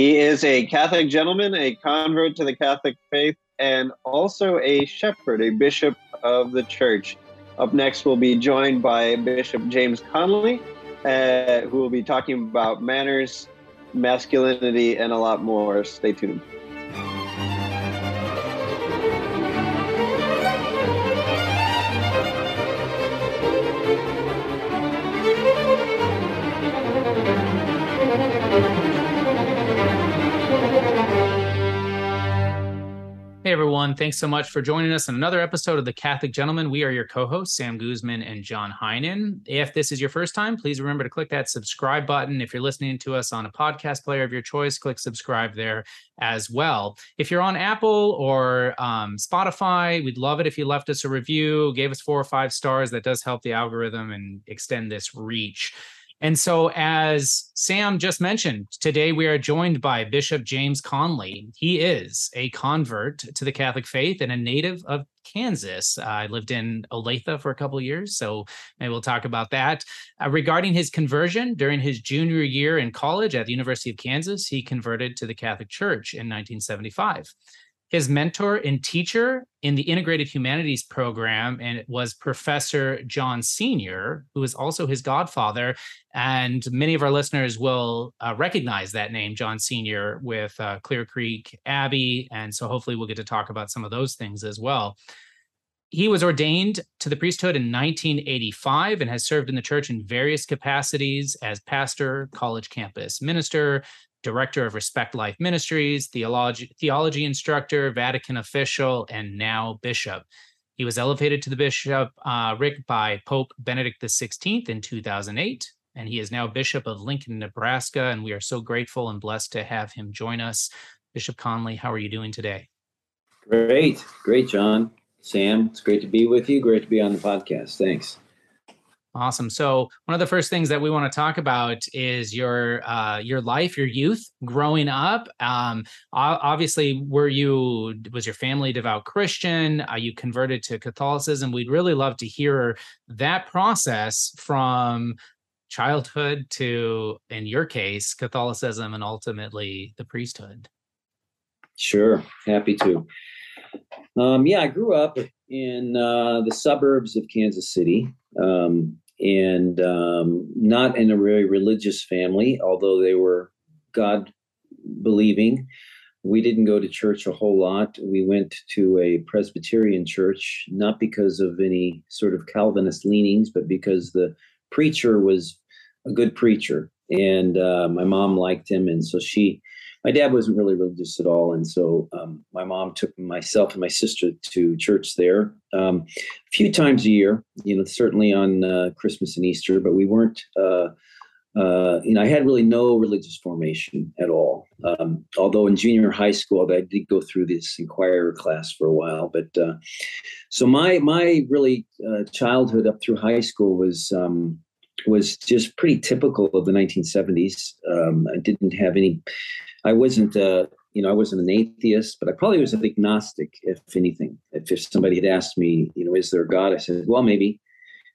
He is a Catholic gentleman, a convert to the Catholic faith, and also a shepherd, a bishop of the church. Up next, we'll be joined by Bishop James Conley, uh, who will be talking about manners, masculinity, and a lot more. Stay tuned. Hey everyone, thanks so much for joining us in another episode of The Catholic Gentleman. We are your co-hosts, Sam Guzman and John Heinen. If this is your first time, please remember to click that subscribe button. If you're listening to us on a podcast player of your choice, click subscribe there as well. If you're on Apple or um, Spotify, we'd love it if you left us a review, gave us four or five stars. That does help the algorithm and extend this reach. And so, as Sam just mentioned, today we are joined by Bishop James Conley. He is a convert to the Catholic faith and a native of Kansas. Uh, I lived in Olathe for a couple years, so maybe we'll talk about that. Uh, regarding his conversion during his junior year in college at the University of Kansas, he converted to the Catholic Church in 1975 his mentor and teacher in the integrated humanities program and it was professor john senior who is also his godfather. And many of our listeners will uh, recognize that name john senior with uh, clear creek abbey. And so hopefully we'll get to talk about some of those things as well. He was ordained to the priesthood in 1985 and has served in the church in various capacities as pastor, college campus minister, director of Respect Life Ministries, theology, theology instructor, Vatican official, and now bishop. He was elevated to the bishop uh, Rick by Pope Benedict XVI in 2008, and he is now Bishop of Lincoln, Nebraska. And we are so grateful and blessed to have him join us. Bishop Conley, how are you doing today? Great, great, John. Sam, it's great to be with you. Great to be on the podcast. Thanks. Awesome. So one of the first things that we want to talk about is your uh, your life, your youth, growing up. Um, obviously, were you was your family devout Christian? Are you converted to Catholicism? We'd really love to hear that process from childhood to, in your case, Catholicism, and ultimately the priesthood. Sure, happy to. Um, yeah, I grew up in uh, the suburbs of Kansas City. Um, and um, not in a very religious family, although they were God believing. We didn't go to church a whole lot. We went to a Presbyterian church, not because of any sort of Calvinist leanings, but because the preacher was a good preacher. And uh, my mom liked him. And so she my dad wasn't really religious at all, and so um, my mom took myself and my sister to church there um, a few times a year. You know, certainly on uh, Christmas and Easter, but we weren't. Uh, uh, you know, I had really no religious formation at all. Um, although in junior high school, I did go through this inquirer class for a while. But uh, so my my really uh, childhood up through high school was um, was just pretty typical of the 1970s. Um, I didn't have any I wasn't, uh, you know, I wasn't an atheist, but I probably was an agnostic, if anything. If, if somebody had asked me, you know, is there a God? I said, well, maybe,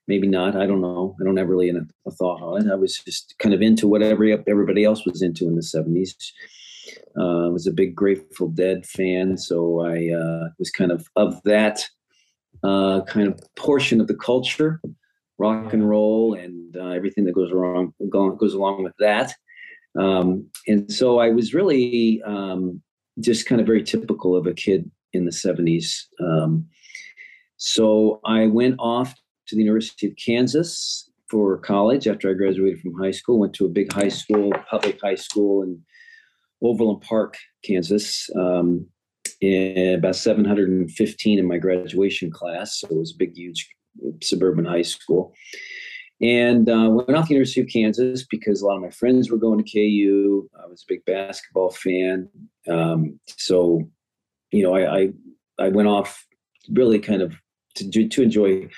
maybe not. I don't know. I don't have really a, thought on it. I was just kind of into whatever everybody else was into in the 70s. Uh, I was a big Grateful Dead fan, so I uh, was kind of of that uh, kind of portion of the culture, rock and roll, and uh, everything that goes wrong goes along with that. Um, and so I was really um, just kind of very typical of a kid in the 70s. Um, so I went off to the University of Kansas for college after I graduated from high school. Went to a big high school, public high school in Overland Park, Kansas. Um, about 715 in my graduation class, so it was a big, huge suburban high school and uh, went off the University of Kansas because a lot of my friends were going to KU. I was a big basketball fan, um, so you know I, I, I went off really kind of to to enjoy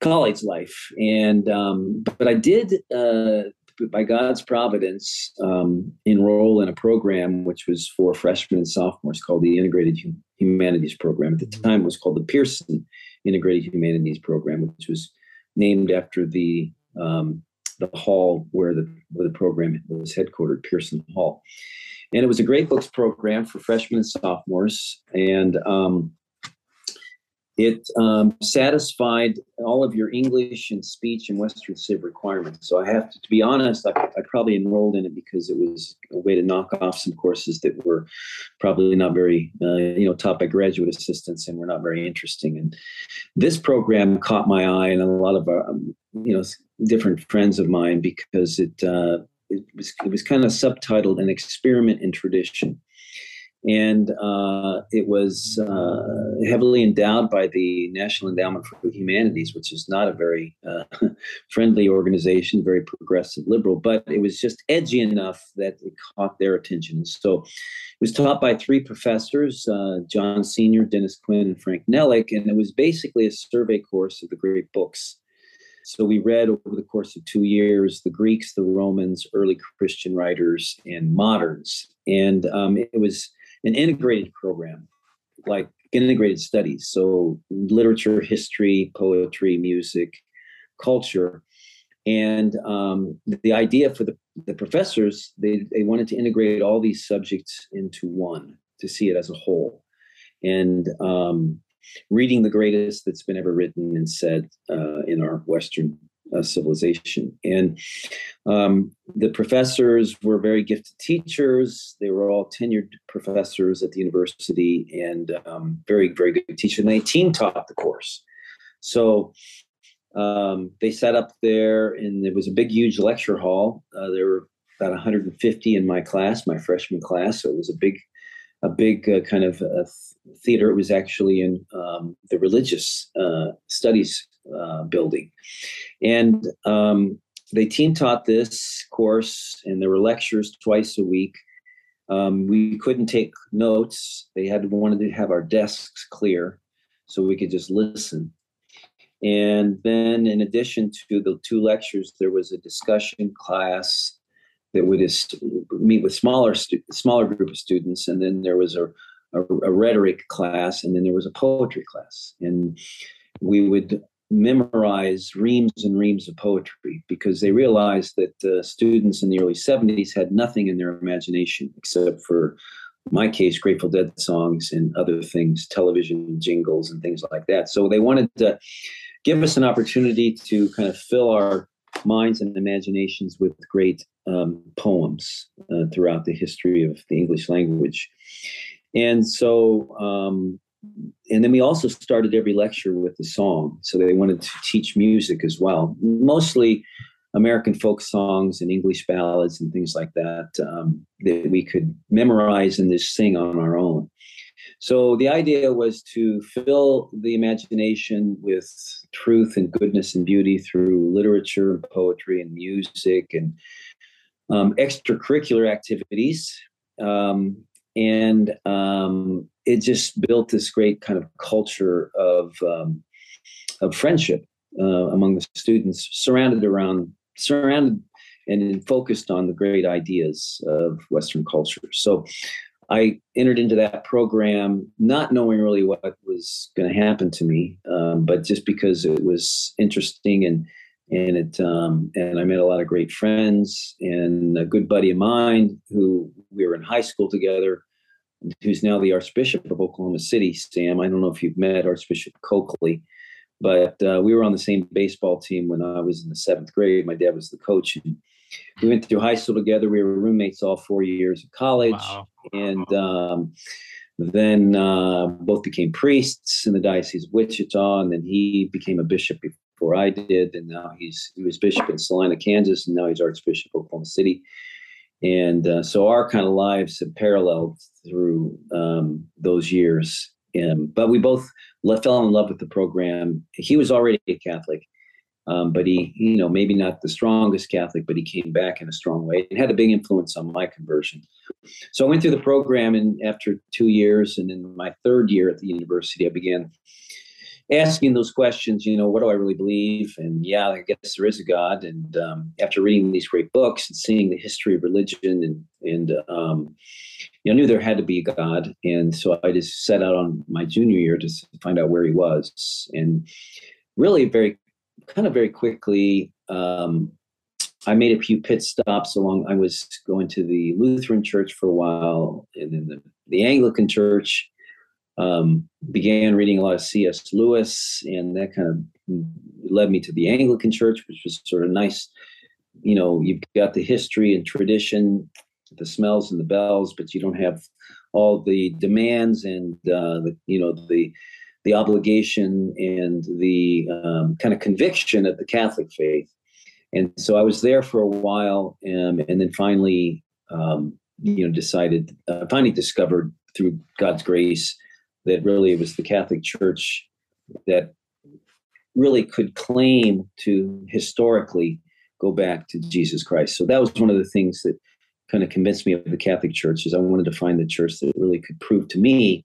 college life, and um, but I did. Uh, by God's providence, um, enroll in a program which was for freshmen and sophomores called the Integrated Humanities Program. At the time, it was called the Pearson Integrated Humanities Program, which was named after the um, the hall where the where the program was headquartered, Pearson Hall. and it was a great books program for freshmen and sophomores, and um, it um, satisfied all of your English and speech and Western Civ requirements. So I have to, to be honest, I, I, probably enrolled in it because it was a way to knock off some courses that were probably not very, uh, you know, taught by graduate assistants and were not very interesting. And this program caught my eye and a lot of, our, um, you know, different friends of mine because it, uh, it was it was kind of subtitled "An Experiment in Tradition." And uh, it was uh, heavily endowed by the National Endowment for the Humanities, which is not a very uh, friendly organization, very progressive liberal, but it was just edgy enough that it caught their attention. So it was taught by three professors uh, John Senior, Dennis Quinn, and Frank Nelick, and it was basically a survey course of the great books. So we read over the course of two years the Greeks, the Romans, early Christian writers, and moderns. And um, it was an integrated program, like integrated studies. So literature, history, poetry, music, culture. And um, the idea for the, the professors, they, they wanted to integrate all these subjects into one to see it as a whole. And um, reading the greatest that's been ever written and said uh, in our Western uh, civilization. And um, the professors were very gifted teachers. They were all tenured professors at the university and um, very, very good teachers. And they team taught the course. So um, they sat up there, and it was a big, huge lecture hall. Uh, there were about 150 in my class, my freshman class. So it was a big, a big uh, kind of uh, theater. It was actually in um, the religious uh, studies uh, building. And um, they team taught this course, and there were lectures twice a week. Um, we couldn't take notes. They had wanted to have our desks clear so we could just listen. And then, in addition to the two lectures, there was a discussion class that would meet with smaller stu- smaller group of students, and then there was a, a, a rhetoric class, and then there was a poetry class, and we would memorize reams and reams of poetry because they realized that uh, students in the early 70s had nothing in their imagination except for my case grateful dead songs and other things television jingles and things like that. So they wanted to give us an opportunity to kind of fill our minds and imaginations with great um, poems uh, throughout the history of the english language. And so um, and then we also started every lecture with a song. So they wanted to teach music as well, mostly American folk songs and English ballads and things like that um, that we could memorize and just sing on our own. So the idea was to fill the imagination with truth and goodness and beauty through literature and poetry and music and um, extracurricular activities. Um, and um, it just built this great kind of culture of um, of friendship uh, among the students, surrounded around surrounded and focused on the great ideas of Western culture. So I entered into that program not knowing really what was going to happen to me, um, but just because it was interesting and and it um, and I met a lot of great friends and a good buddy of mine who we were in high school together who's now the Archbishop of Oklahoma City, Sam. I don't know if you've met Archbishop Coakley, but uh, we were on the same baseball team when I was in the seventh grade. My dad was the coach. And we went through high school together. We were roommates all four years of college. Wow. And um, then uh, both became priests in the Diocese of Wichita. And then he became a bishop before I did. And now he's he was bishop in Salina, Kansas. And now he's Archbishop of Oklahoma City and uh, so our kind of lives have paralleled through um, those years. And, but we both fell in love with the program. He was already a Catholic, um, but he, you know, maybe not the strongest Catholic, but he came back in a strong way and had a big influence on my conversion. So I went through the program, and after two years, and in my third year at the university, I began asking those questions, you know, what do I really believe? And yeah, I guess there is a God. And um, after reading these great books and seeing the history of religion and, and um, you know, I knew there had to be a God. And so I just set out on my junior year to find out where he was. And really very, kind of very quickly, um, I made a few pit stops along. I was going to the Lutheran church for a while, and then the, the Anglican church. Um, began reading a lot of C.S. Lewis, and that kind of led me to the Anglican church, which was sort of nice. You know, you've got the history and tradition, the smells and the bells, but you don't have all the demands and uh, the you know the the obligation and the um, kind of conviction of the Catholic faith. And so I was there for a while, um, and then finally, um, you know, decided, uh, finally discovered through God's grace that really it was the Catholic Church that really could claim to historically go back to Jesus Christ. So that was one of the things that kind of convinced me of the Catholic Church is I wanted to find the church that really could prove to me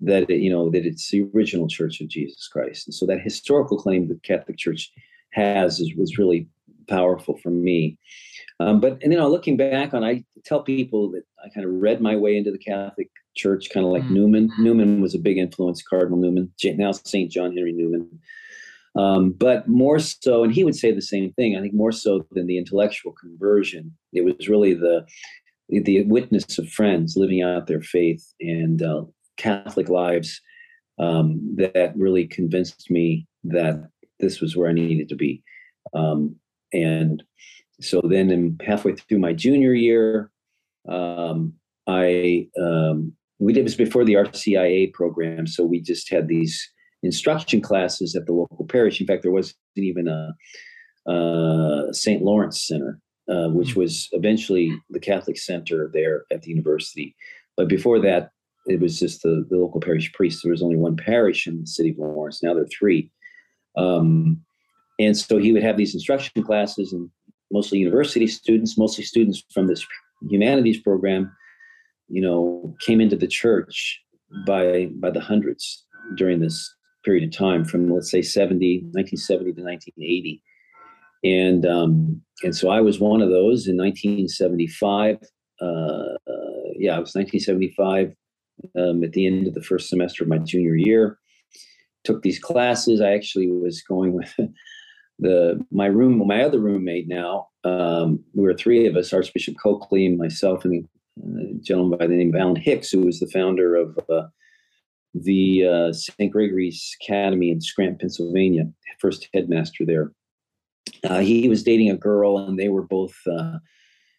that it, you know that it's the original Church of Jesus Christ. And so that historical claim the Catholic Church has is was really powerful for me. Um, but and you know, looking back on, I tell people that I kind of read my way into the Catholic Church, kind of like mm. Newman. Newman was a big influence, Cardinal Newman, now Saint John Henry Newman. Um, but more so, and he would say the same thing. I think more so than the intellectual conversion, it was really the the witness of friends living out their faith and uh, Catholic lives um, that really convinced me that this was where I needed to be. Um, and so then, in halfway through my junior year, um, I um, we did this before the RCIA program, so we just had these instruction classes at the local parish. In fact, there wasn't even a, a St. Lawrence Center, uh, which hmm. was eventually the Catholic center there at the university. But before that, it was just the, the local parish priest. There was only one parish in the city of Lawrence. Now there are three. Um, and so he would have these instruction classes, and mostly university students, mostly students from this humanities program, you know, came into the church by by the hundreds during this period of time, from let's say 70, 1970 to 1980. And um, and so I was one of those in 1975. Uh, uh, yeah, it was 1975 um, at the end of the first semester of my junior year. Took these classes. I actually was going with the my room, my other roommate now. Um, we were three of us: Archbishop Coakley and myself, and a gentleman by the name of Alan Hicks, who was the founder of uh, the uh, St. Gregory's Academy in Scranton, Pennsylvania, first headmaster there. Uh, he was dating a girl, and they were both uh,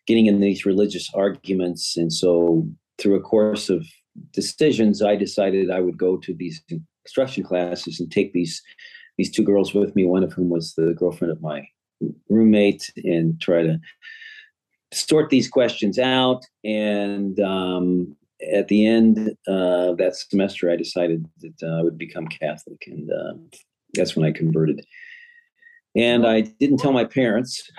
getting in these religious arguments. And so, through a course of decisions, I decided I would go to these instruction classes and take these these two girls with me. One of whom was the girlfriend of my roommate, and try to sort these questions out. And um, at the end uh, that semester, I decided that uh, I would become Catholic, and uh, that's when I converted. And I didn't tell my parents.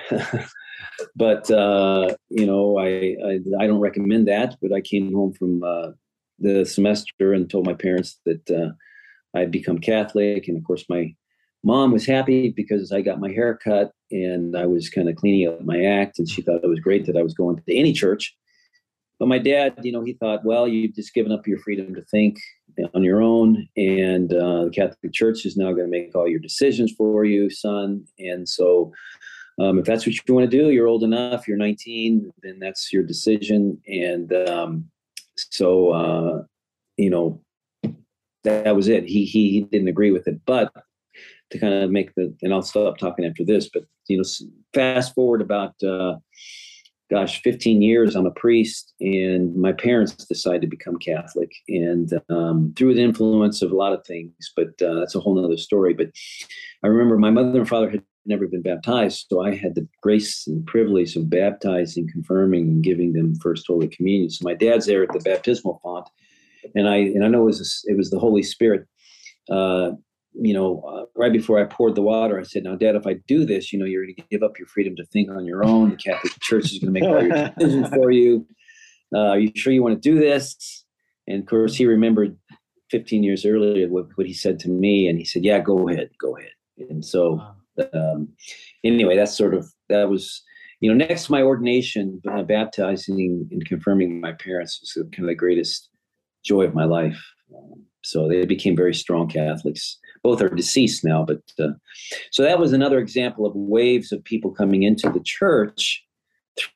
but uh, you know, I, I, I don't recommend that. But I came home from uh, the semester and told my parents that uh, I'd become Catholic, and of course my mom was happy because I got my hair cut and I was kind of cleaning up my act, and she thought it was great that I was going to any church. But my dad, you know, he thought, well, you've just given up your freedom to think on your own, and uh, the Catholic Church is now going to make all your decisions for you, son. And so, um, if that's what you want to do, you're old enough, you're 19, then that's your decision. And um, so, uh, you know, that, was it. He, he he didn't agree with it, but to kind of make the and I'll stop talking after this. But you know, fast forward about uh, gosh, 15 years. I'm a priest, and my parents decided to become Catholic, and um, through the influence of a lot of things. But uh, that's a whole other story. But I remember my mother and father had never been baptized, so I had the grace and privilege of baptizing, confirming, and giving them first Holy Communion. So my dad's there at the baptismal font, and I and I know it was it was the Holy Spirit. Uh, you know, uh, right before I poured the water, I said, "Now, Dad, if I do this, you know, you're going to give up your freedom to think on your own. The Catholic Church is going to make all your decisions for you. Uh, are you sure you want to do this?" And of course, he remembered 15 years earlier what, what he said to me, and he said, "Yeah, go ahead, go ahead." And so, um, anyway, that's sort of that was, you know, next to my ordination, uh, baptizing and confirming my parents was kind of the greatest joy of my life. Um, so they became very strong Catholics both are deceased now. But uh, so that was another example of waves of people coming into the church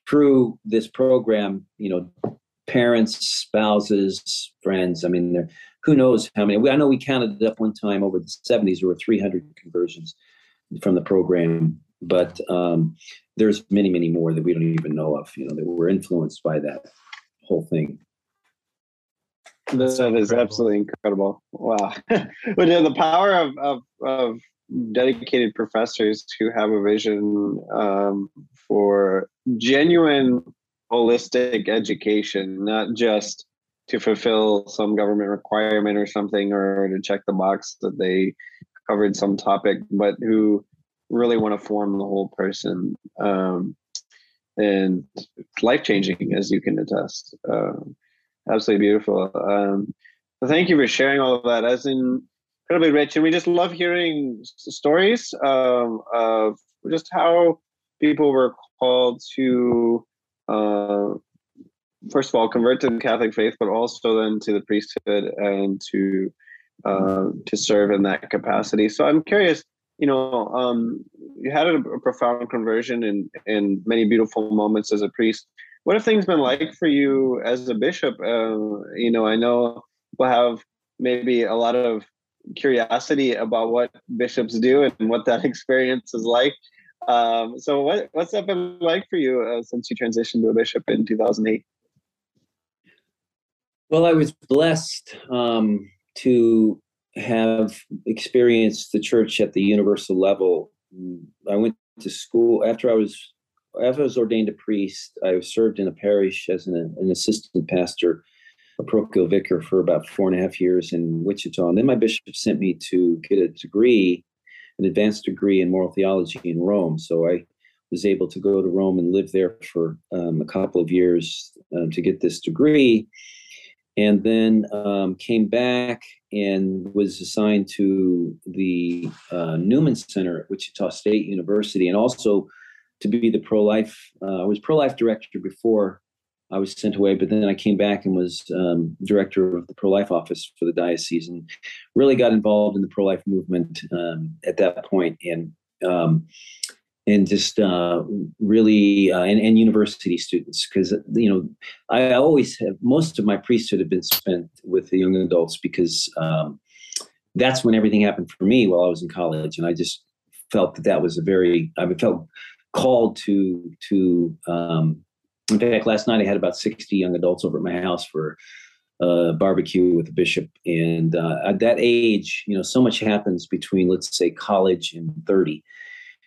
through this program. You know, parents, spouses, friends. I mean, there who knows how many. I know we counted it up one time over the 70s. There were 300 conversions from the program, but um, there's many, many more that we don't even know of. You know, that were influenced by that whole thing. That is absolutely incredible. Wow. but yeah, the power of, of, of dedicated professors who have a vision um, for genuine holistic education, not just to fulfill some government requirement or something or to check the box that they covered some topic, but who really want to form the whole person. Um, and life changing, as you can attest. Uh, absolutely beautiful. Um, thank you for sharing all of that. As in, incredibly rich, and we just love hearing stories um, of just how people were called to, uh, first of all, convert to the Catholic faith, but also then to the priesthood and to uh, to serve in that capacity. So I'm curious, you know, um, you had a, a profound conversion and and many beautiful moments as a priest what have things been like for you as a bishop? Uh, you know, I know we'll have maybe a lot of curiosity about what bishops do and what that experience is like. Um, so, what what's that been like for you uh, since you transitioned to a bishop in 2008? Well, I was blessed um, to have experienced the church at the universal level. I went to school after I was after I was ordained a priest, I served in a parish as an, an assistant pastor, a parochial vicar for about four and a half years in Wichita. And then my bishop sent me to get a degree, an advanced degree in moral theology in Rome. So I was able to go to Rome and live there for um, a couple of years um, to get this degree. And then um, came back and was assigned to the uh, Newman Center at Wichita State University and also to be the pro life. Uh, I was pro life director before I was sent away, but then I came back and was um, director of the pro life office for the diocese, and really got involved in the pro life movement um, at that point, and um, and just uh, really uh, and, and university students because you know I always have most of my priesthood have been spent with the young adults because um, that's when everything happened for me while I was in college, and I just felt that that was a very I felt called to to um, in fact last night i had about 60 young adults over at my house for a barbecue with the bishop. And uh, at that age you know so much happens between let's say college and 30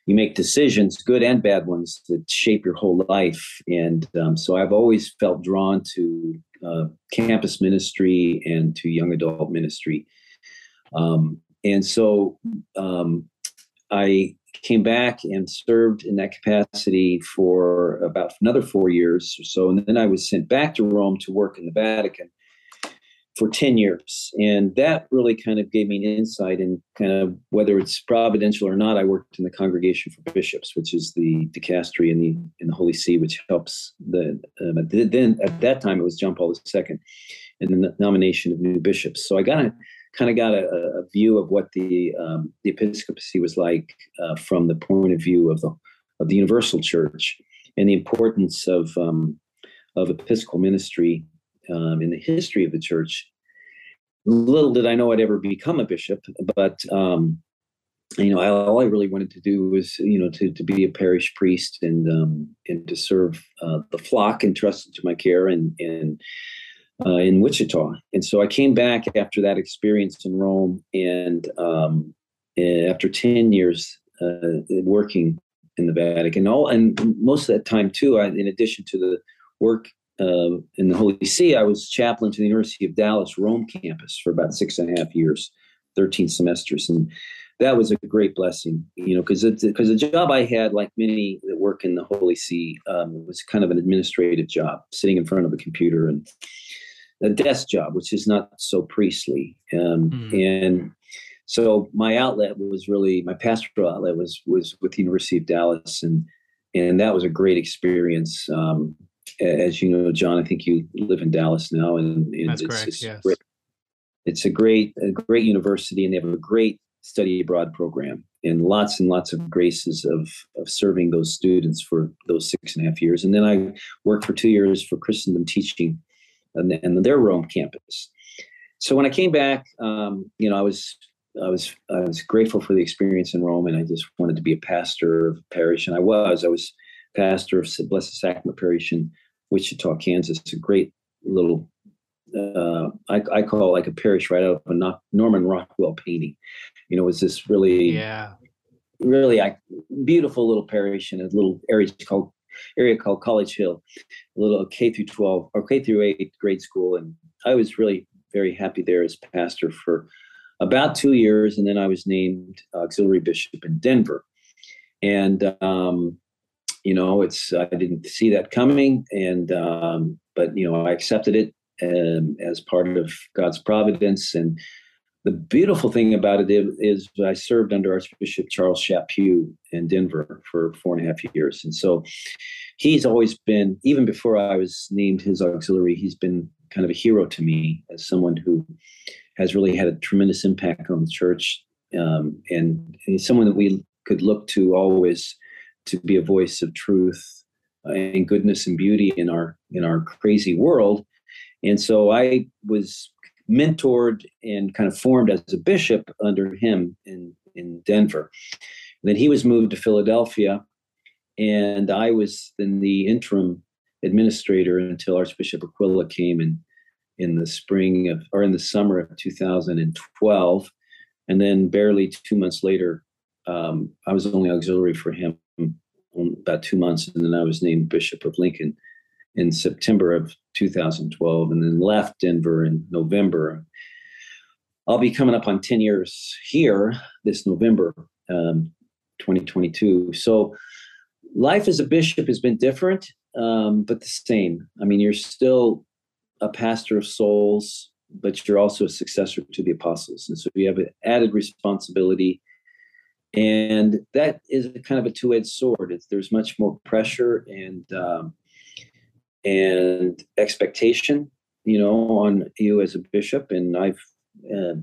you make decisions good and bad ones that shape your whole life. And um, so i've always felt drawn to uh, campus ministry and to young adult ministry. Um, and so um, i came back and served in that capacity for about another four years or so. And then I was sent back to Rome to work in the Vatican for 10 years. And that really kind of gave me an insight in kind of whether it's providential or not. I worked in the Congregation for Bishops, which is the dicastery in the in the Holy See, which helps the um, then at that time it was John Paul II and the nomination of new bishops. So I got a kind of got a, a, view of what the um, the episcopacy was like uh, from the point of view of the of the universal church and the importance of um, of episcopal ministry um, in the history of the church. Little did I know I'd ever become a bishop, but um, you know, I, all I really wanted to do was, you know, to, to be a parish priest and um, and to serve uh, the flock entrusted to my care and and uh, in Wichita. And so I came back after that experience in Rome, and um, eh, after ten years uh, working in the Vatican, all and most of that time too, I, in addition to the work uh, in the Holy See, I was chaplain to the University of Dallas Rome campus for about six and a half years, thirteen semesters, and that was a great blessing, you know, because because the job I had, like many that work in the Holy See, um, was kind of an administrative job, sitting in front of a computer and a desk job, which is not so priestly. Um, mm. And so my outlet was really my pastoral outlet was was with the University of Dallas, and and that was a great experience. Um, as you know, John, I think you live in Dallas now, and, and That's it's, correct. It's, yes. great, it's a great a great university, and they have a great study abroad program and lots and lots of graces of, of serving those students for those six and a half years. And then I worked for two years for Christendom teaching and, and their Rome campus. So when I came back, um, you know, I was I was I was grateful for the experience in Rome, and I just wanted to be a pastor of a parish, and I was. I was pastor of Blessed Sacrament Parish in Wichita, Kansas. It's A great little uh, I, I, call like a parish right out of a Norman Rockwell painting. You know, it was this really, yeah, really I, beautiful little parish in a little area called area called College Hill, a little K through 12 or K through 8 grade school, and I was really very happy there as pastor for about two years, and then I was named auxiliary bishop in Denver, and um, you know, it's I didn't see that coming, and um, but you know, I accepted it um, as part of God's providence. And the beautiful thing about it is, I served under Archbishop Charles Chaput in Denver for four and a half years. And so he's always been, even before I was named his auxiliary, he's been kind of a hero to me as someone who has really had a tremendous impact on the church. Um, and he's someone that we could look to always to be a voice of truth and goodness and beauty in our in our crazy world and so I was mentored and kind of formed as a bishop under him in, in Denver. And then he was moved to Philadelphia, and I was then the interim administrator until Archbishop Aquila came in in the spring of or in the summer of 2012. And then barely two months later, um, I was only auxiliary for him about two months, and then I was named Bishop of Lincoln in September of 2012 and then left Denver in November. I'll be coming up on 10 years here this November, um, 2022. So life as a bishop has been different, um, but the same. I mean, you're still a pastor of souls, but you're also a successor to the apostles. And so you have an added responsibility. And that is kind of a two edged sword. It's, there's much more pressure and um, and expectation, you know, on you as a bishop. And I've uh,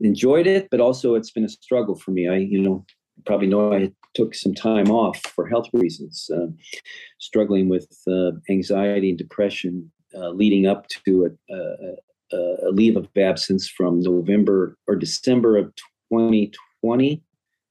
enjoyed it, but also it's been a struggle for me. I, you know, probably know I took some time off for health reasons, uh, struggling with uh, anxiety and depression uh, leading up to a, a, a, leave of absence from November or December of 2020,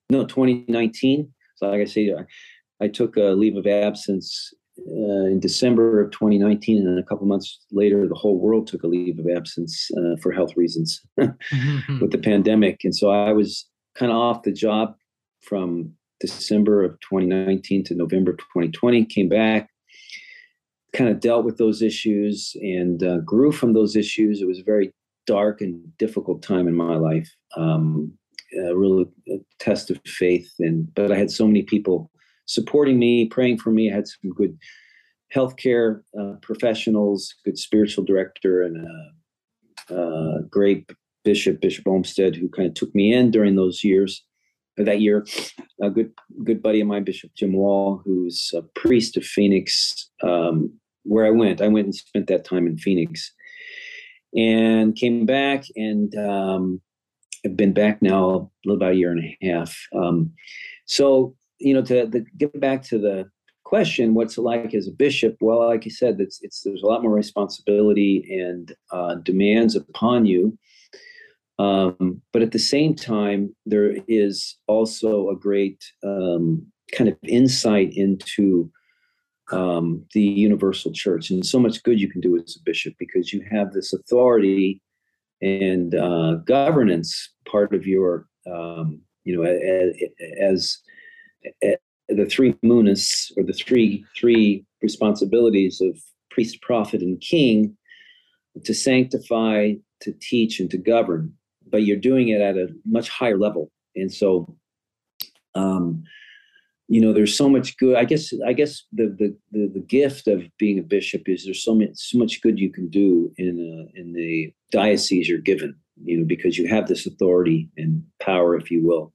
no, 2019. So, like I say, I, I took a leave of absence uh, in December of 2019, and a couple months later, the whole world took a leave of absence uh, for health reasons mm-hmm. with the pandemic. And so I was kind of off the job from December of 2019 to November 2020, came back, kind of dealt with those issues and uh, grew from those issues. It was a very dark and difficult time in my life, um, a real a test of faith. And but I had so many people supporting me, praying for me. I had some good healthcare uh, professionals, good spiritual director, and a, a, great bishop, Bishop Olmsted, who kind of took me in during those years. Uh, that year, a good good buddy of mine, Bishop Jim Wall, who's a priest of Phoenix, um, where I went. I went and spent that time in Phoenix, and came back and. Um, I've been back now a little about a year and a half. Um, so you know, to the, get back to the question, what's it like as a bishop? Well, like you said, it's, it's there's a lot more responsibility and uh, demands upon you. Um, but at the same time, there is also a great um, kind of insight into um, the universal church and so much good you can do as a bishop because you have this authority and uh, governance part of your, um, you know, as, as the three munas or the three three responsibilities of priest, prophet, and king to sanctify, to teach, and to govern. But you're doing it at a much higher level, and so, um, you know, there's so much good. I guess I guess the the the, the gift of being a bishop is there's so much so much good you can do in a, in the diocese you're given. You know, because you have this authority and power, if you will,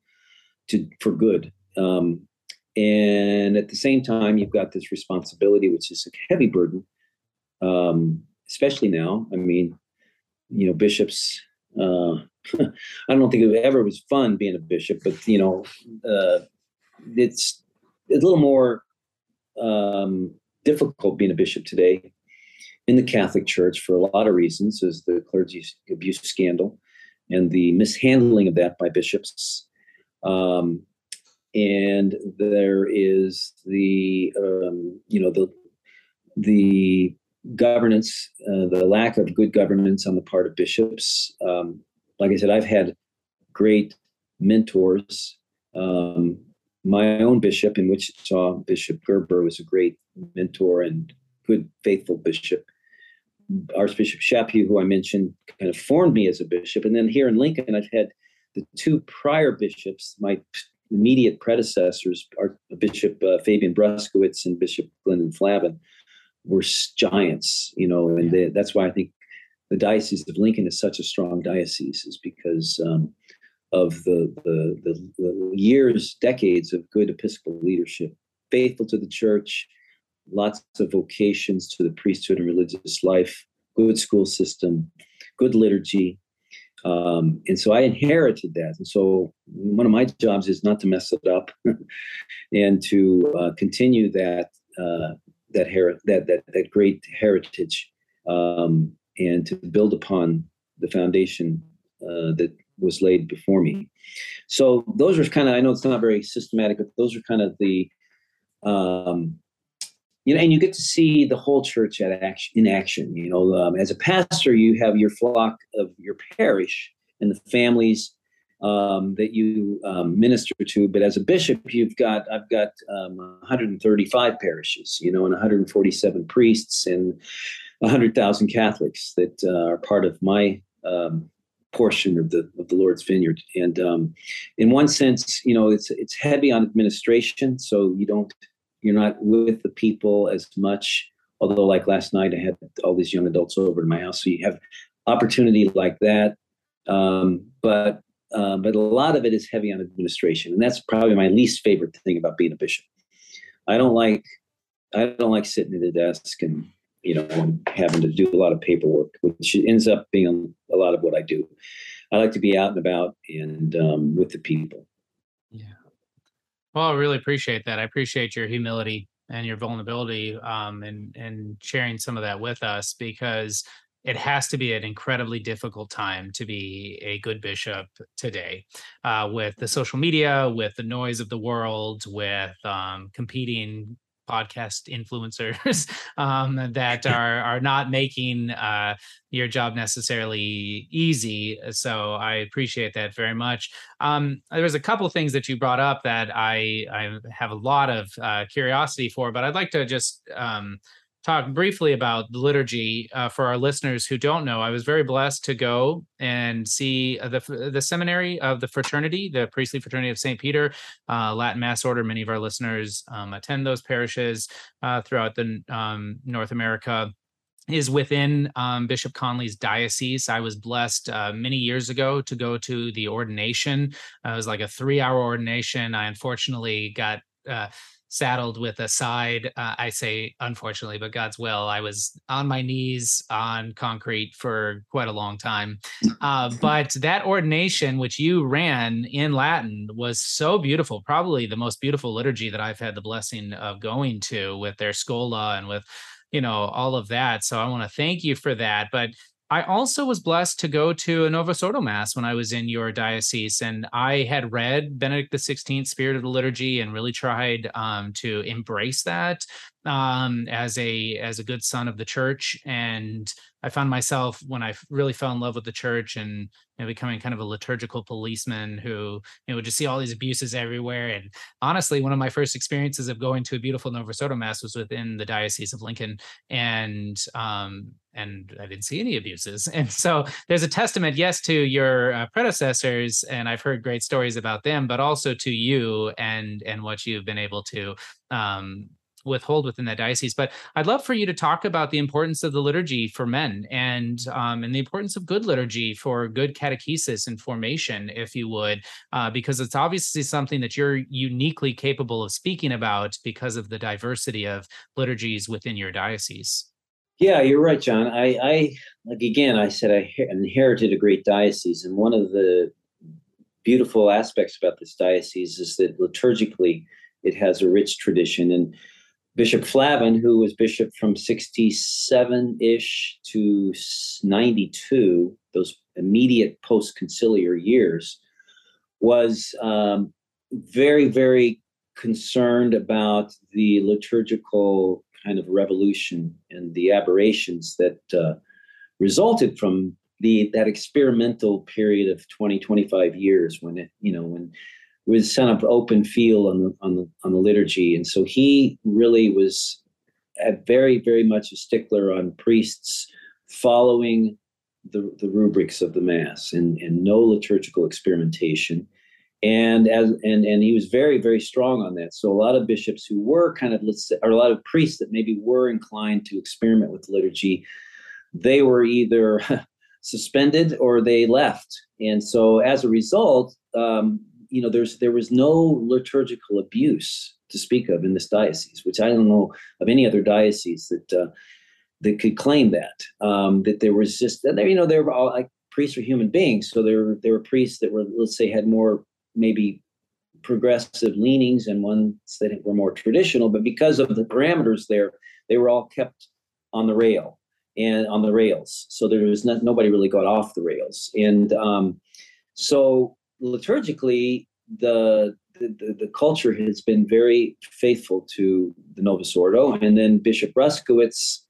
to for good um, and at the same time, you've got this responsibility, which is a heavy burden, um, especially now. I mean, you know, bishops uh, I don't think it ever was fun being a bishop, but you know, uh, it's a little more um, difficult being a bishop today in the Catholic Church for a lot of reasons, is the clergy abuse scandal and the mishandling of that by bishops. Um, and there is the um, you know the the governance, uh, the lack of good governance on the part of bishops. Um, like I said, I've had great mentors. Um, my own bishop in Wichita, Bishop Gerber, was a great mentor and good, faithful bishop. Archbishop Chaput, who I mentioned, kind of formed me as a bishop. And then here in Lincoln, I've had the two prior bishops, my immediate predecessors, are Bishop uh, Fabian Bruskewitz and Bishop Glendon Flavin, were giants, you know, and they, that's why I think the Diocese of Lincoln is such a strong diocese, is because um, of the, the, the, the years, decades of good Episcopal leadership, faithful to the church, lots of vocations to the priesthood and religious life, good school system, good liturgy. Um, and so I inherited that. And so one of my jobs is not to mess it up and to uh, continue that, uh, that, that, that, that great heritage um, and to build upon the foundation uh, that was laid before me. So those are kind of, I know it's not very systematic, but those are kind of the, um, you know, and you get to see the whole church at action, in action. You know, um, as a pastor, you have your flock of your parish and the families um, that you um, minister to. But as a bishop, you've got I've got um, 135 parishes, you know, and 147 priests and 100,000 Catholics that uh, are part of my um, portion of the of the Lord's vineyard. And um, in one sense, you know, it's it's heavy on administration, so you don't you're not with the people as much. Although, like last night, I had all these young adults over to my house, so you have opportunity like that. Um, but uh, but a lot of it is heavy on administration, and that's probably my least favorite thing about being a bishop. I don't like I don't like sitting at a desk and you know, having to do a lot of paperwork, which ends up being a lot of what I do. I like to be out and about and um, with the people. Yeah. Well, I really appreciate that. I appreciate your humility and your vulnerability um, and and sharing some of that with us because it has to be an incredibly difficult time to be a good bishop today uh, with the social media with the noise of the world with um, competing podcast influencers um, that are are not making uh, your job necessarily easy. So I appreciate that very much. Um, there was a couple things that you brought up that I I have a lot of uh, curiosity for, but I'd like to just um, talk briefly about the liturgy uh, for our listeners who don't know. I was very blessed to go and see uh, the the seminary of the fraternity, the priestly fraternity of Saint Peter, uh, Latin Mass order. Many of our listeners um, attend those parishes uh, throughout the um, North America is within um, Bishop Conley's diocese. I was blessed uh, many years ago to go to the ordination. Uh, it was like a three hour ordination. I unfortunately got uh, saddled with a side. Uh, I say unfortunately, but God's will. I was on my knees on concrete for quite a long time. Uh, but that ordination, which you ran in Latin, was so beautiful. Probably the most beautiful liturgy that I've had the blessing of going to with their schola and with you know all of that so i want to thank you for that but I also was blessed to go to a Novus Ordo Mass when I was in your diocese, and I had read Benedict XVI, Spirit of the Liturgy, and really tried um, to embrace that um, as a as a good son of the church. And I found myself when I really fell in love with the church and you know, becoming kind of a liturgical policeman who you know would just see all these abuses everywhere. And honestly, one of my first experiences of going to a beautiful Novus Ordo Mass was within the Diocese of Lincoln, and um, and I didn't see any abuses. And so there's a testament, yes, to your uh, predecessors, and I've heard great stories about them, but also to you and and what you've been able to um, withhold within that diocese. But I'd love for you to talk about the importance of the liturgy for men and um, and the importance of good liturgy for good catechesis and formation, if you would, uh, because it's obviously something that you're uniquely capable of speaking about because of the diversity of liturgies within your diocese. Yeah, you're right, John. I, I like again, I said I inherited a great diocese, and one of the beautiful aspects about this diocese is that liturgically it has a rich tradition. And Bishop Flavin, who was bishop from 67 ish to 92, those immediate post conciliar years, was um, very, very concerned about the liturgical kind of revolution and the aberrations that uh, resulted from the that experimental period of 20 25 years when it you know when it was kind of open field on the on the on the liturgy. And so he really was a very very much a stickler on priests following the, the rubrics of the mass and, and no liturgical experimentation. And as and and he was very very strong on that. So a lot of bishops who were kind of let's say or a lot of priests that maybe were inclined to experiment with liturgy they were either suspended or they left. And so as a result um, you know there's there was no liturgical abuse to speak of in this diocese which i don't know of any other diocese that uh, that could claim that um, that there was just there you know they were all like priests are human beings so there were there were priests that were let's say had more maybe progressive leanings and ones that were more traditional, but because of the parameters there, they were all kept on the rail and on the rails. So there was not, nobody really got off the rails. And um, so liturgically, the, the, the culture has been very faithful to the Novus Ordo. And then Bishop Bruskewitz,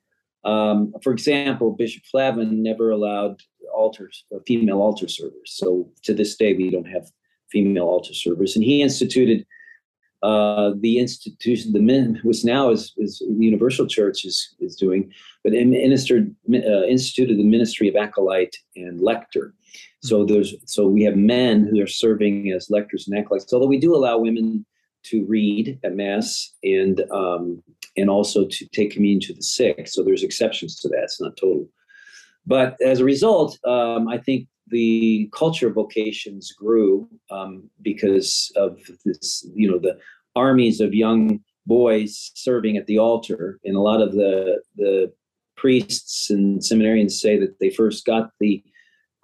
um, for example, Bishop Flavin never allowed altars, female altar servers. So to this day, we don't have female altar servers, and he instituted uh, the institution, the men, which now is, is Universal Church is, is doing, but ministered, uh, instituted the ministry of acolyte and lector. So there's so we have men who are serving as lectors and acolytes. Although we do allow women to read at mass and um, and also to take communion to the sick. So there's exceptions to that. It's not total. But as a result, um, I think the culture of vocations grew um, because of this, you know, the armies of young boys serving at the altar, and a lot of the the priests and seminarians say that they first got the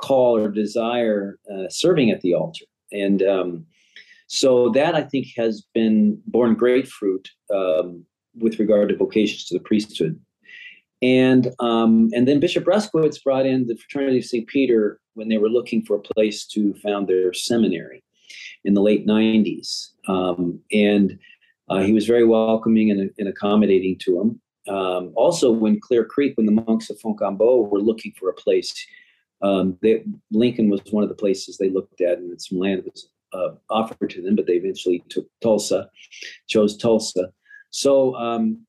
call or desire uh, serving at the altar, and um, so that I think has been borne great fruit um, with regard to vocations to the priesthood. And um, and then Bishop Bruskewitz brought in the Fraternity of St. Peter when they were looking for a place to found their seminary in the late 90s. Um, and uh, he was very welcoming and, and accommodating to them. Um, also, when Clear Creek, when the monks of Fontgombault were looking for a place, um, they, Lincoln was one of the places they looked at, and some land was uh, offered to them, but they eventually took Tulsa, chose Tulsa. So um,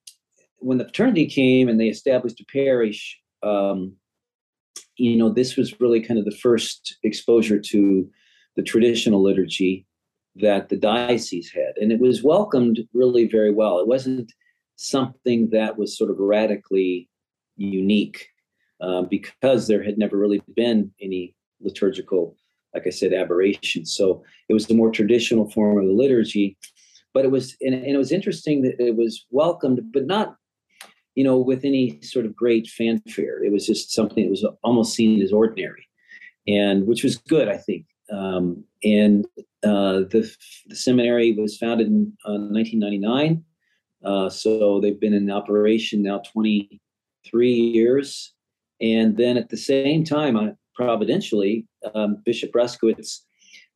when the fraternity came and they established a parish, um, you know, this was really kind of the first exposure to the traditional liturgy that the diocese had. And it was welcomed really very well. It wasn't something that was sort of radically unique uh, because there had never really been any liturgical, like I said, aberrations. So it was a more traditional form of the liturgy. But it was, and, and it was interesting that it was welcomed, but not you know, with any sort of great fanfare. It was just something that was almost seen as ordinary, and which was good, I think. Um, and uh, the, the seminary was founded in uh, 1999, uh, so they've been in operation now 23 years. And then at the same time, uh, providentially, um, Bishop Bruskewitz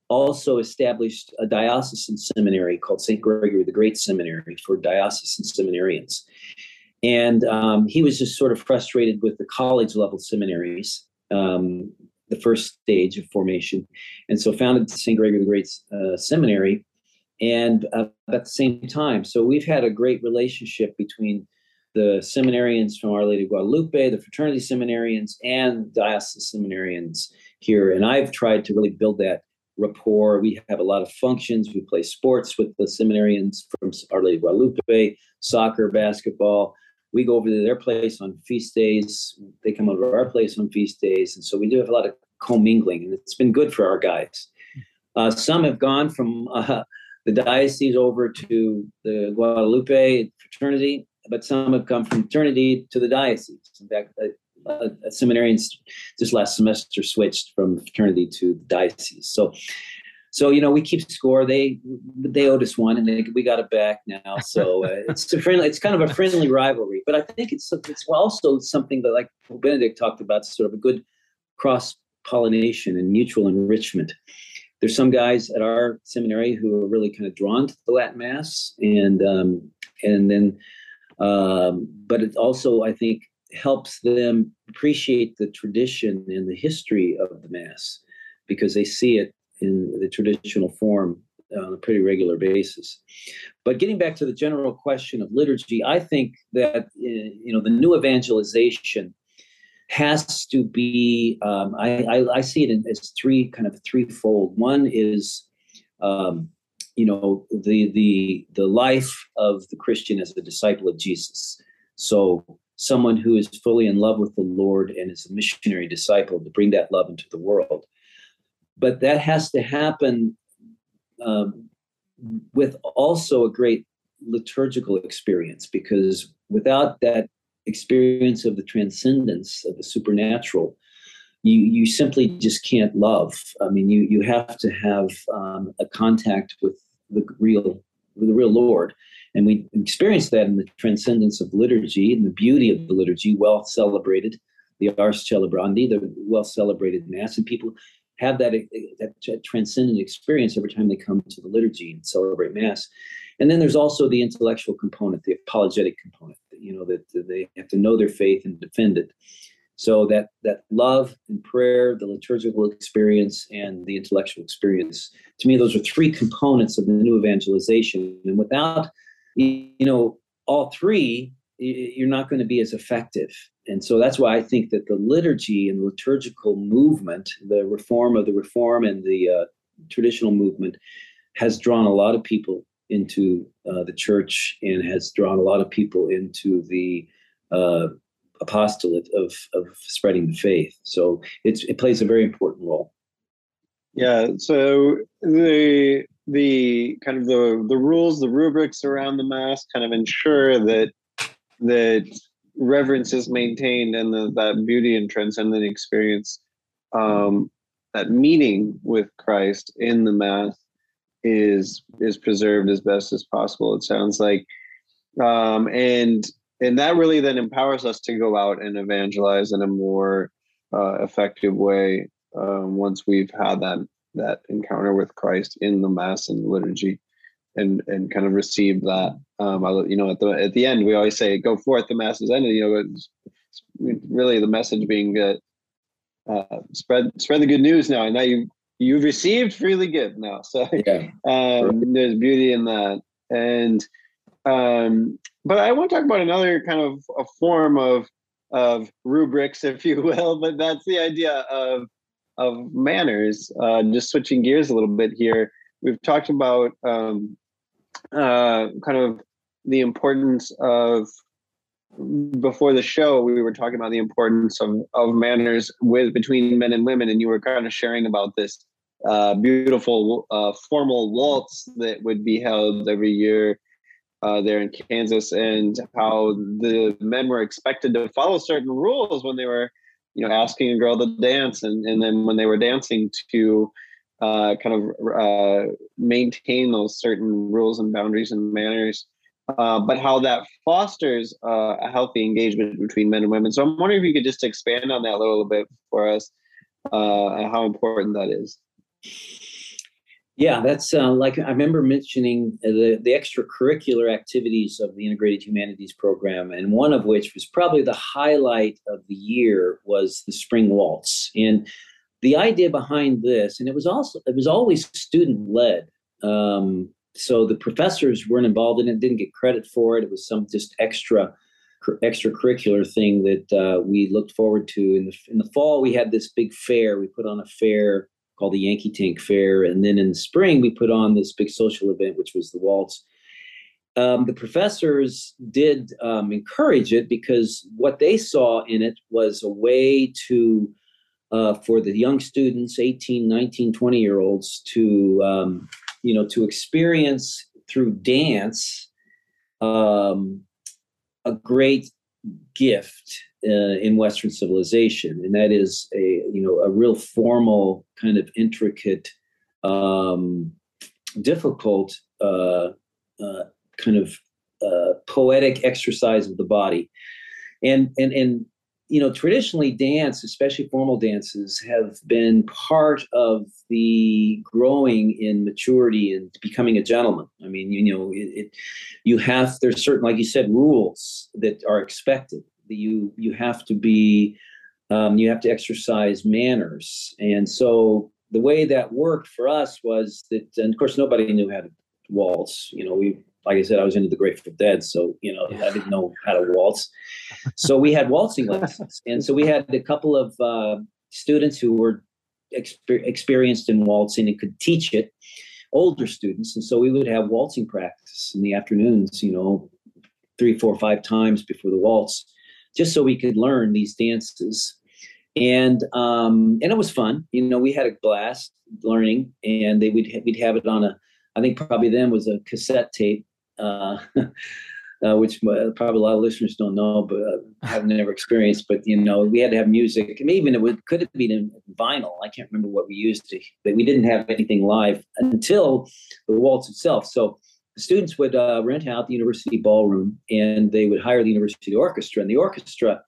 also established a diocesan seminary called St. Gregory the Great Seminary for diocesan seminarians. And um, he was just sort of frustrated with the college level seminaries, um, the first stage of formation. And so founded St. Gregory the Great uh, Seminary. And uh, at the same time, so we've had a great relationship between the seminarians from Our Lady of Guadalupe, the fraternity seminarians, and diocesan seminarians here. And I've tried to really build that rapport. We have a lot of functions. We play sports with the seminarians from Our Lady of Guadalupe, soccer, basketball we go over to their place on feast days. They come over to our place on feast days, and so we do have a lot of commingling, and it's been good for our guys. Uh, some have gone from uh, the diocese over to the Guadalupe fraternity. But some have come from fraternity to the diocese. In fact, a, a, a seminarian just last semester switched from fraternity to the diocese. So, so you know, we keep score. They they owed us one, and they, we got it back now. So uh, it's a friendly. It's kind of a friendly rivalry, but I think it's it's also something that, like Benedict talked about, sort of a good cross pollination and mutual enrichment. There's some guys at our seminary who are really kind of drawn to the Latin Mass, and um, and then, um, but it also I think helps them appreciate the tradition and the history of the Mass because they see it in the traditional form on a pretty regular basis. But getting back to the general question of liturgy, I think that you know the new evangelization has to be. Um, I, I, I see it in, as three kind of threefold. One is um, you know the the the life of the Christian as a disciple of Jesus. So someone who is fully in love with the Lord and is a missionary disciple to bring that love into the world. But that has to happen um, with also a great liturgical experience because without that experience of the transcendence of the supernatural, you you simply just can't love. I mean, you you have to have um, a contact with the real the real Lord, and we experience that in the transcendence of liturgy and the beauty of the liturgy, well celebrated, the Ars Celebrandi, the well celebrated Mass, and people have that, that transcendent experience every time they come to the liturgy and celebrate Mass. And then there's also the intellectual component, the apologetic component. You know that they have to know their faith and defend it. So that that love and prayer, the liturgical experience, and the intellectual experience. To me, those are three components of the new evangelization. And without, you know, all three, you're not going to be as effective. And so that's why I think that the liturgy and liturgical movement, the reform of the reform and the uh, traditional movement, has drawn a lot of people into uh, the church and has drawn a lot of people into the uh, apostolate of, of spreading the faith. So it's, it plays a very important role. Yeah. So the the kind of the the rules, the rubrics around the mass, kind of ensure that that reverence is maintained and the, that beauty and transcendent experience, um, that meeting with Christ in the mass is is preserved as best as possible. It sounds like, um, and and that really then empowers us to go out and evangelize in a more uh, effective way um, once we've had that that encounter with Christ in the mass and liturgy, and and kind of receive that. Um, I, you know, at the at the end, we always say, "Go forth, the mass is ended." You know, it's really the message being that uh, spread spread the good news now, and now you you've received freely give now. So yeah. um, there's beauty in that. And um, but I want to talk about another kind of a form of of rubrics, if you will. But that's the idea of of manners. Uh, just switching gears a little bit here. We've talked about um, uh, kind of the importance of before the show we were talking about the importance of, of manners with between men and women and you were kind of sharing about this uh, beautiful uh, formal waltz that would be held every year uh, there in kansas and how the men were expected to follow certain rules when they were you know asking a girl to dance and, and then when they were dancing to uh, kind of uh, maintain those certain rules and boundaries and manners uh, but how that fosters uh, a healthy engagement between men and women. So I'm wondering if you could just expand on that a little bit for us, uh, how important that is. Yeah, that's uh, like I remember mentioning the, the extracurricular activities of the Integrated Humanities Program, and one of which was probably the highlight of the year was the Spring Waltz. And the idea behind this, and it was also it was always student led. Um, so the professors weren't involved in it, didn't get credit for it. It was some just extra extracurricular thing that uh, we looked forward to. In the in the fall, we had this big fair. We put on a fair called the Yankee Tank Fair, and then in the spring we put on this big social event, which was the waltz. Um, the professors did um, encourage it because what they saw in it was a way to uh, for the young students 18 19 20 year olds to um, you know, to experience through dance um, a great gift uh, in Western civilization, and that is a you know a real formal kind of intricate, um, difficult uh, uh, kind of uh, poetic exercise of the body, and and and you know traditionally dance, especially formal dances, have been part of the growing in maturity and becoming a gentleman. I mean, you know, it, it you have there's certain like you said rules that are expected you you have to be um, you have to exercise manners. And so the way that worked for us was that and of course nobody knew how to waltz. You know we like i said i was into the grateful dead so you know i didn't know how to waltz. So we had waltzing lessons. And so we had a couple of uh, students who were exper- experienced in waltzing and could teach it older students. And so we would have waltzing practice in the afternoons you know three four five times before the waltz just so we could learn these dances. And um, and it was fun. You know, we had a blast learning, and they would we'd have it on a, I think probably then was a cassette tape, uh, uh, which probably a lot of listeners don't know, but uh, have never experienced. But you know, we had to have music, and even it would, could have been in vinyl. I can't remember what we used to, but we didn't have anything live until the waltz itself. So students would uh, rent out the university ballroom and they would hire the university orchestra. And the orchestra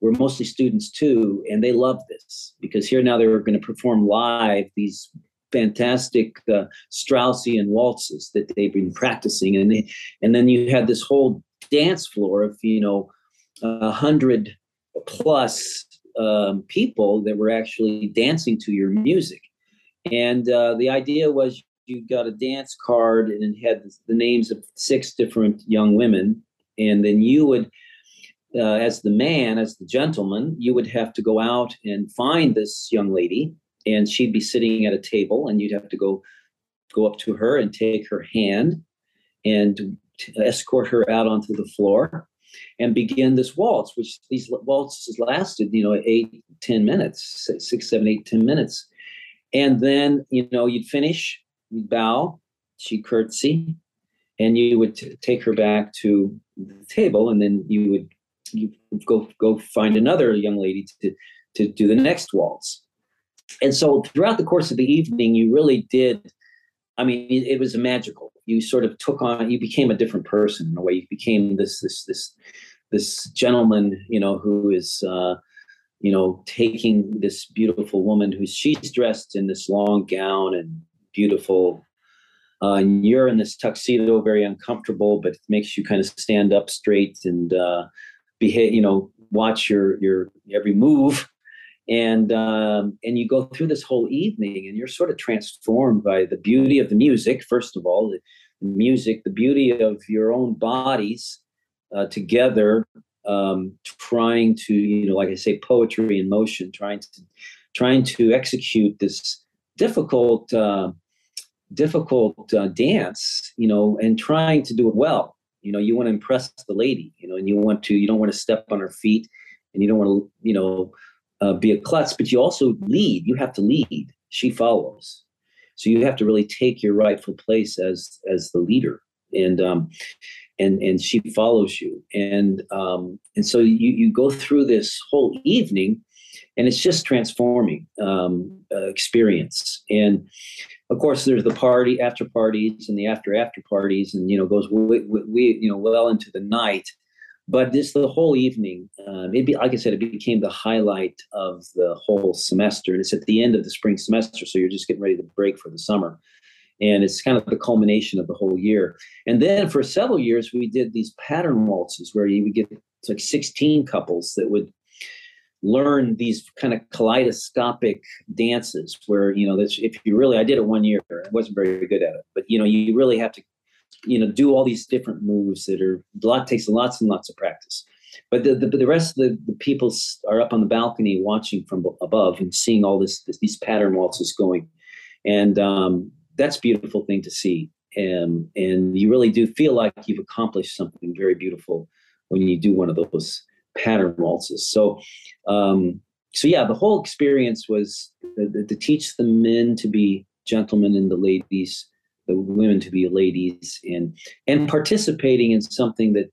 were mostly students too, and they loved this because here now they were going to perform live these fantastic uh, Straussian waltzes that they've been practicing, and they, and then you had this whole dance floor of you know a hundred plus um, people that were actually dancing to your music. And uh, the idea was you got a dance card and it had the names of six different young women. And then you would uh, as the man as the gentleman you would have to go out and find this young lady. And she'd be sitting at a table and you'd have to go go up to her and take her hand and escort her out onto the floor and begin this waltz which these waltzes lasted you know eight ten minutes six seven eight ten minutes. And then you know you'd finish you'd bow, she'd curtsy, and you would t- take her back to the table, and then you would you go go find another young lady to to do the next waltz. And so throughout the course of the evening, you really did. I mean, it, it was magical. You sort of took on. You became a different person in a way. You became this this this this gentleman, you know, who is. Uh, you know, taking this beautiful woman who she's dressed in this long gown and beautiful. Uh, and you're in this tuxedo, very uncomfortable, but it makes you kind of stand up straight and uh, behave. You know, watch your your every move, and um, and you go through this whole evening, and you're sort of transformed by the beauty of the music. First of all, the, music, the beauty of your own bodies uh, together, um, trying to you know, like I say, poetry in motion, trying to trying to execute this difficult uh, difficult uh, dance, you know, and trying to do it well. You know, you want to impress the lady, you know, and you want to, you don't want to step on her feet and you don't want to, you know, uh, be a klutz, but you also lead. You have to lead. She follows. So you have to really take your rightful place as as the leader, and um, and and she follows you, and um, and so you you go through this whole evening, and it's just transforming um, uh, experience. And of course, there's the party after parties and the after after parties, and you know goes we, we you know well into the night. But this the whole evening. Um, it be like I said, it became the highlight of the whole semester, and it's at the end of the spring semester, so you're just getting ready to break for the summer, and it's kind of the culmination of the whole year. And then for several years, we did these pattern waltzes where you would get like 16 couples that would learn these kind of kaleidoscopic dances where you know this if you really i did it one year i wasn't very good at it but you know you really have to you know do all these different moves that are a lot takes lots and lots of practice. But the, the, the rest of the, the people are up on the balcony watching from above and seeing all this, this these pattern waltzes going. And um, that's a beautiful thing to see. And and you really do feel like you've accomplished something very beautiful when you do one of those pattern waltzes. So, um, so yeah, the whole experience was to, teach the men to be gentlemen and the ladies, the women to be ladies, and and participating in something that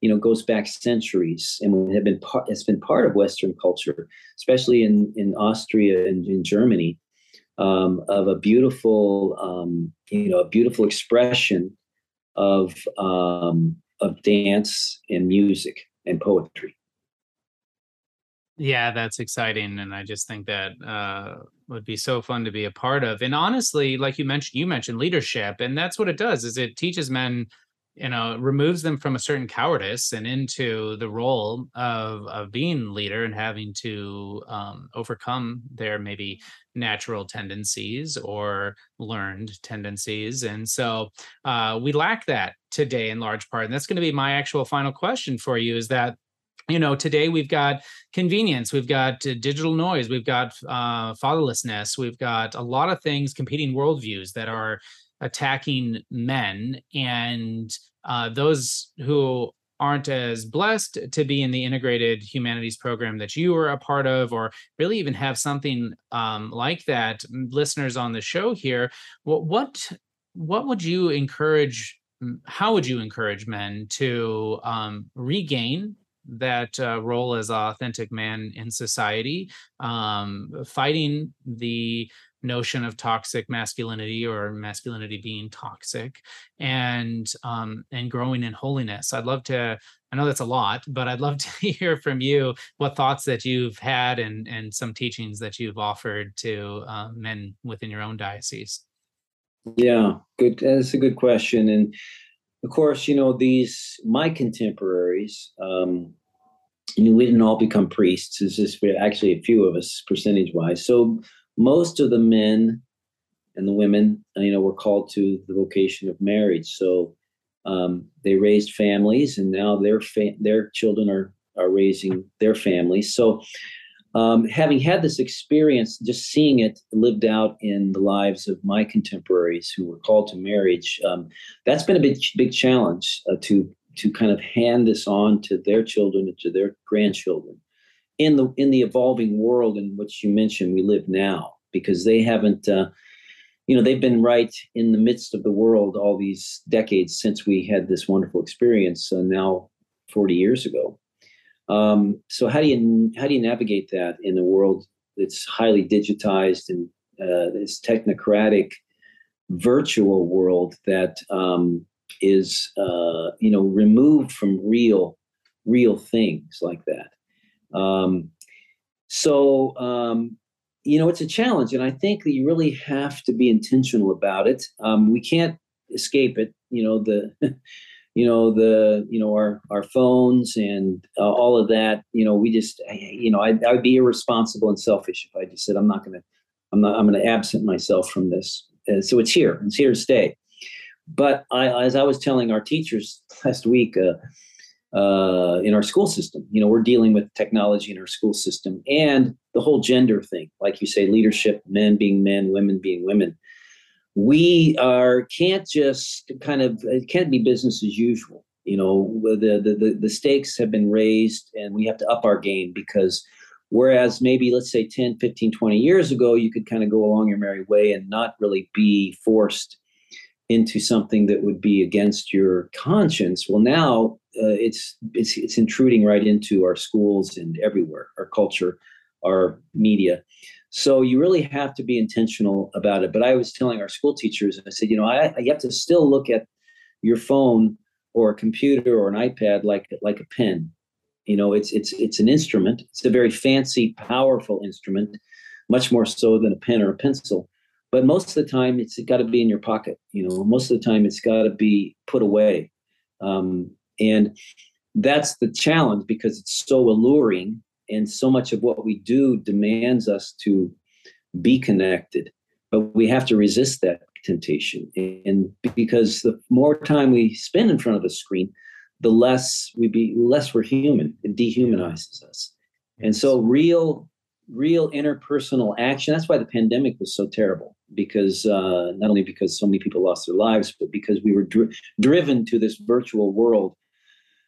you know goes back centuries and have been part has been part of Western culture, especially in in Austria and in Germany, um, of a beautiful um, you know a beautiful expression of um, of dance and music and poetry. Yeah, that's exciting. And I just think that uh, would be so fun to be a part of. And honestly, like you mentioned, you mentioned leadership, and that's what it does is it teaches men, you know, removes them from a certain cowardice and into the role of of being leader and having to um, overcome their maybe natural tendencies or learned tendencies. And so uh, we lack that today in large part. And that's going to be my actual final question for you is that you know today we've got convenience we've got uh, digital noise we've got uh, fatherlessness we've got a lot of things competing worldviews that are attacking men and uh, those who aren't as blessed to be in the integrated humanities program that you are a part of or really even have something um, like that listeners on the show here what what what would you encourage how would you encourage men to um, regain that uh, role as authentic man in society, um, fighting the notion of toxic masculinity or masculinity being toxic, and um, and growing in holiness. I'd love to. I know that's a lot, but I'd love to hear from you what thoughts that you've had and and some teachings that you've offered to uh, men within your own diocese. Yeah, good. That's a good question, and of course, you know, these, my contemporaries, um, you know, we didn't all become priests. It's just actually a few of us, percentage wise. So most of the men and the women, you know, were called to the vocation of marriage. So um, they raised families, and now their fa- their children are are raising their families. So um, having had this experience, just seeing it lived out in the lives of my contemporaries who were called to marriage, um, that's been a big, big challenge uh, to to kind of hand this on to their children and to their grandchildren in the in the evolving world in which you mentioned we live now, because they haven't. Uh, you know they've been right in the midst of the world all these decades since we had this wonderful experience uh, now 40 years ago um, so how do you how do you navigate that in a world that's highly digitized and uh, this technocratic virtual world that um, is uh, you know removed from real real things like that? Um, so um, you know it's a challenge, and I think that you really have to be intentional about it. Um, we can't escape it. You know the you know the you know our our phones and uh, all of that you know we just you know I, I would be irresponsible and selfish if i just said i'm not going to i'm not i'm going to absent myself from this so it's here it's here to stay but I, as i was telling our teachers last week uh, uh, in our school system. You know we're dealing with technology in our school system and the whole gender thing. Like you say leadership men being men women being women. We are can't just kind of it can't be business as usual. You know the, the the stakes have been raised and we have to up our game because whereas maybe let's say 10 15 20 years ago you could kind of go along your merry way and not really be forced into something that would be against your conscience. Well now uh, it's it's it's intruding right into our schools and everywhere our culture our media so you really have to be intentional about it. But I was telling our school teachers, I said, you know, I, you have to still look at your phone or a computer or an iPad like like a pen. You know, it's it's it's an instrument. It's a very fancy, powerful instrument, much more so than a pen or a pencil. But most of the time, it's got to be in your pocket. You know, most of the time, it's got to be put away. Um, and that's the challenge because it's so alluring and so much of what we do demands us to be connected. But we have to resist that temptation. And because the more time we spend in front of a screen the less we be less we're human. It dehumanizes us. And so real real interpersonal action that's why the pandemic was so terrible. Because uh, not only because so many people lost their lives but because we were dri- driven to this virtual world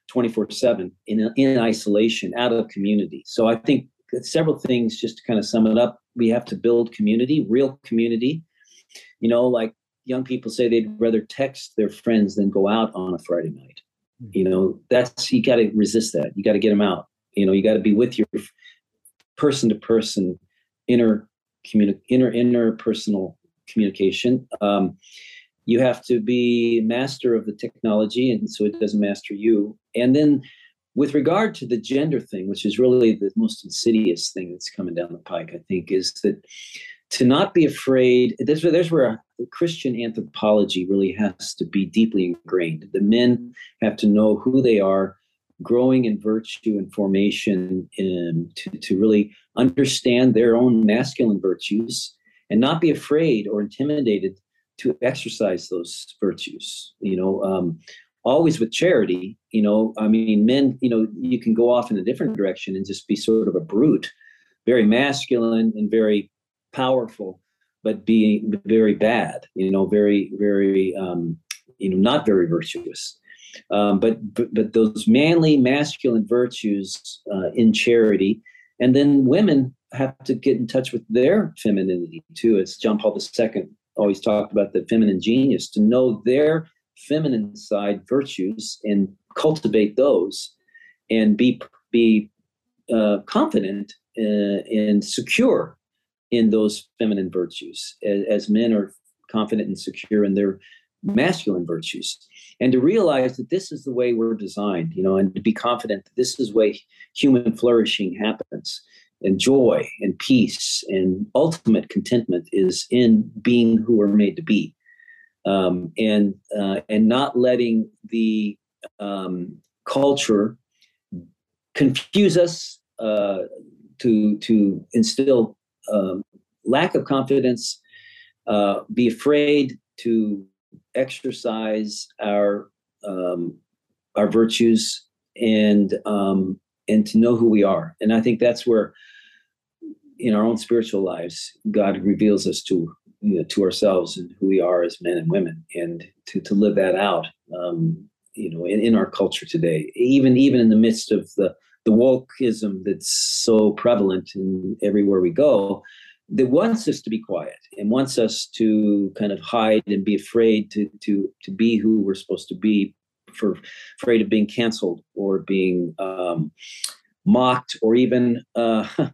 24 7 in, in isolation, out of community. So I think several things just to kind of sum it up. We have to build community, real community. You know, like young people say they'd rather text their friends than go out on a Friday night. Hmm. You know, that's you got to resist that. You got to get them out. You know, you got to be with your person to person, inner communi- inner interpersonal communication. Um, you have to be master of the technology, and so it doesn't master you. And then, with regard to the gender thing, which is really the most insidious thing that's coming down the pike, I think, is that to not be afraid. There's where, there's where Christian anthropology really has to be deeply ingrained. The men have to know who they are, growing in virtue and formation, and to, to really understand their own masculine virtues and not be afraid or intimidated to exercise those virtues. You know, um, always with charity. You know, I mean, men. You know, you can go off in a different direction and just be sort of a brute, very masculine and very powerful, but being very bad, you know, very, very, um, you know, not very virtuous. Um, but, but, but those manly, masculine virtues uh, in charity, and then women have to get in touch with their femininity too. As John Paul II always talked about the feminine genius, to know their feminine side virtues and cultivate those, and be be uh, confident uh, and secure in those feminine virtues as, as men are confident and secure in their masculine virtues. And to realize that this is the way we're designed you know and to be confident that this is the way human flourishing happens and joy and peace and ultimate contentment is in being who we're made to be. Um, and uh, and not letting the um, culture confuse us uh, to to instill um, lack of confidence, uh, be afraid to exercise our um, our virtues and um, and to know who we are. And I think that's where in our own spiritual lives, God reveals us to you know, to ourselves and who we are as men and women, and to to live that out. Um, you know, in, in our culture today, even even in the midst of the the wokeism that's so prevalent in everywhere we go that wants us to be quiet and wants us to kind of hide and be afraid to to to be who we're supposed to be for afraid of being canceled or being um, mocked or even uh,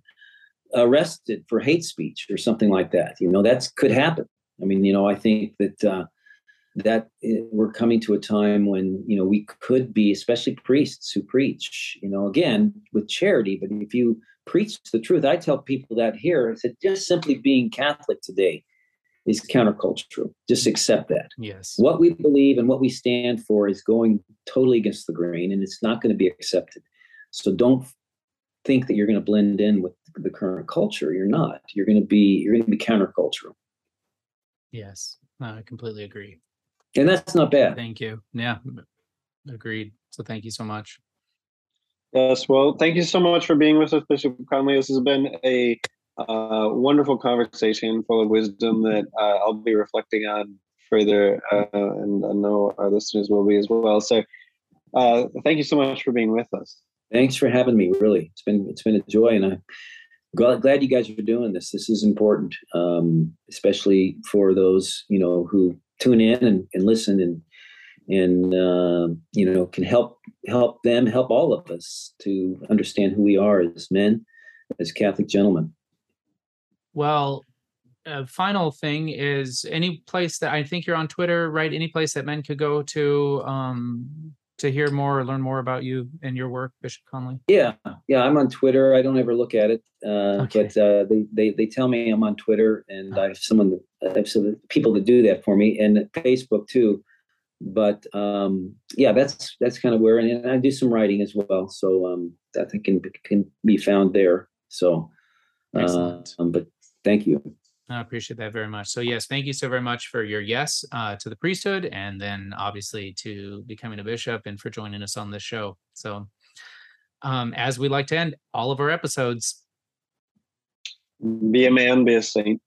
arrested for hate speech or something like that you know that could happen. I mean you know i think that uh, that we're coming to a time when you know we could be especially priests who preach you know again with charity but if you preach the truth i tell people that here that just simply being catholic today is countercultural just accept that yes what we believe and what we stand for is going totally against the grain and it's not going to be accepted so don't think that you're going to blend in with the current culture you're not you're going to be you're going to be countercultural yes i completely agree and that's not bad. Thank you. Yeah, agreed. So thank you so much. Yes, well, thank you so much for being with us, Bishop Conley. This has been a uh, wonderful conversation full of wisdom that uh, I'll be reflecting on further, uh, and I know our listeners will be as well. So, uh, thank you so much for being with us. Thanks for having me. Really, it's been it's been a joy, and I'm glad you guys are doing this. This is important, um, especially for those you know who tune in and, and listen and and uh, you know can help help them help all of us to understand who we are as men as catholic gentlemen well uh, final thing is any place that i think you're on twitter right? Any place that men could go to um to hear more or learn more about you and your work bishop conley? Yeah yeah i'm on twitter. I don't ever look at it uh, okay. but uh, they, they they tell me i'm on twitter and i have someone I have some people that do that for me and facebook too. But um, yeah that's that's kind of where and i do some writing as well so um, that can can be found there so uh, um, but thank you I appreciate that very much. So yes, thank you so very much for your yes uh, to the priesthood, and then obviously to becoming a bishop, and for joining us on this show. So, um, as we like to end all of our episodes, be a man, be a saint.